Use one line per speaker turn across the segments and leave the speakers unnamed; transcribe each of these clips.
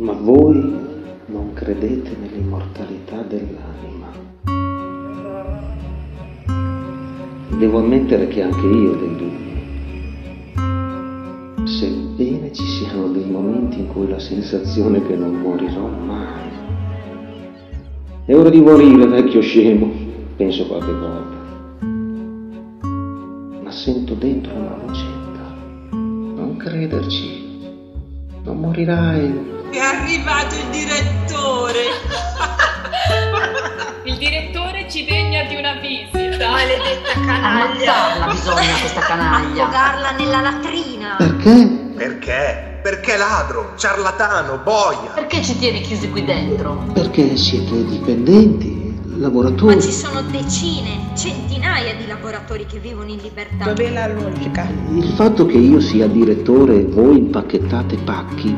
Ma voi non credete nell'immortalità dell'anima. Devo ammettere che anche io ho dei dubbi. Sebbene ci siano dei momenti in cui la sensazione che non morirò mai. È ora di morire, vecchio scemo, penso qualche volta. Ma sento dentro una vocetta. Non crederci. Non morirai.
È arrivato il direttore!
Il direttore ci degna di una visita.
Maledetta canaglia!
Ammazzarla bisogna questa canaglia.
Affogarla nella latrina.
Perché?
Perché? Perché ladro, ciarlatano, boia.
Perché ci tieni chiusi qui dentro?
Perché siete dipendenti, lavoratori.
Ma ci sono decine, centinaia di lavoratori che vivono in libertà.
Dov'è la logica?
Il fatto che io sia direttore e voi impacchettate pacchi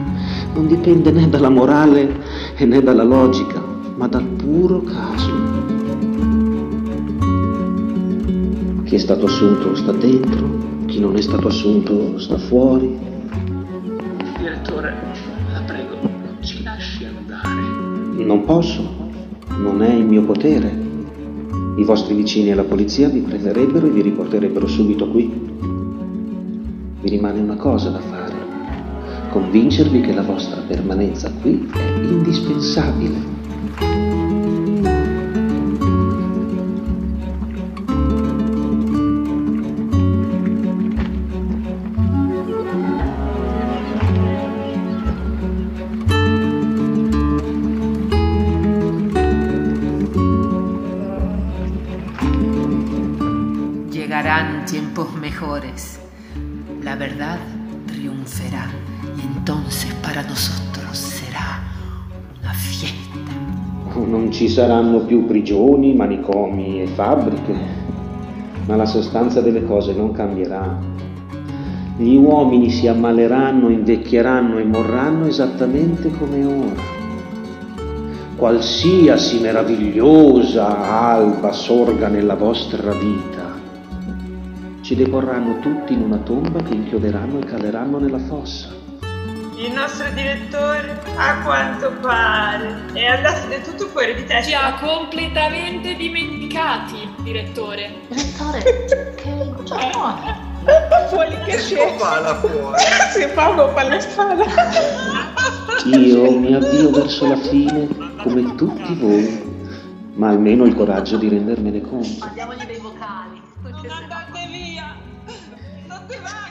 non dipende né dalla morale e né dalla logica, ma dal puro caso. Chi è stato assunto sta dentro, chi non è stato assunto sta fuori.
Direttore, la prego, ci lasci andare.
Non posso, non è in mio potere. I vostri vicini e la polizia vi prenderebbero e vi riporterebbero subito qui. Vi rimane una cosa da fare, convincervi che la vostra permanenza qui è indispensabile.
Llegarán tiempos mejores. La verdad triunfará y entonces para nosotros será una fiesta.
Non ci saranno più prigioni, manicomi e fabbriche, ma la sostanza delle cose non cambierà. Gli uomini si ammaleranno, invecchieranno e morranno esattamente come ora. Qualsiasi meravigliosa alba sorga nella vostra vita, ci deporranno tutti in una tomba che inchioderanno e caleranno nella fossa.
Il nostro direttore, a quanto pare, è andato del tutto fuori di
Ci
testa.
ha completamente dimenticati, direttore.
Direttore, che giorno
Fuori che scende!
fuori.
Si fa un palestra.
Io mi avvio verso la fine come tutti voi, ma almeno ho il coraggio di rendermene conto.
Andiamogli ¡Viva!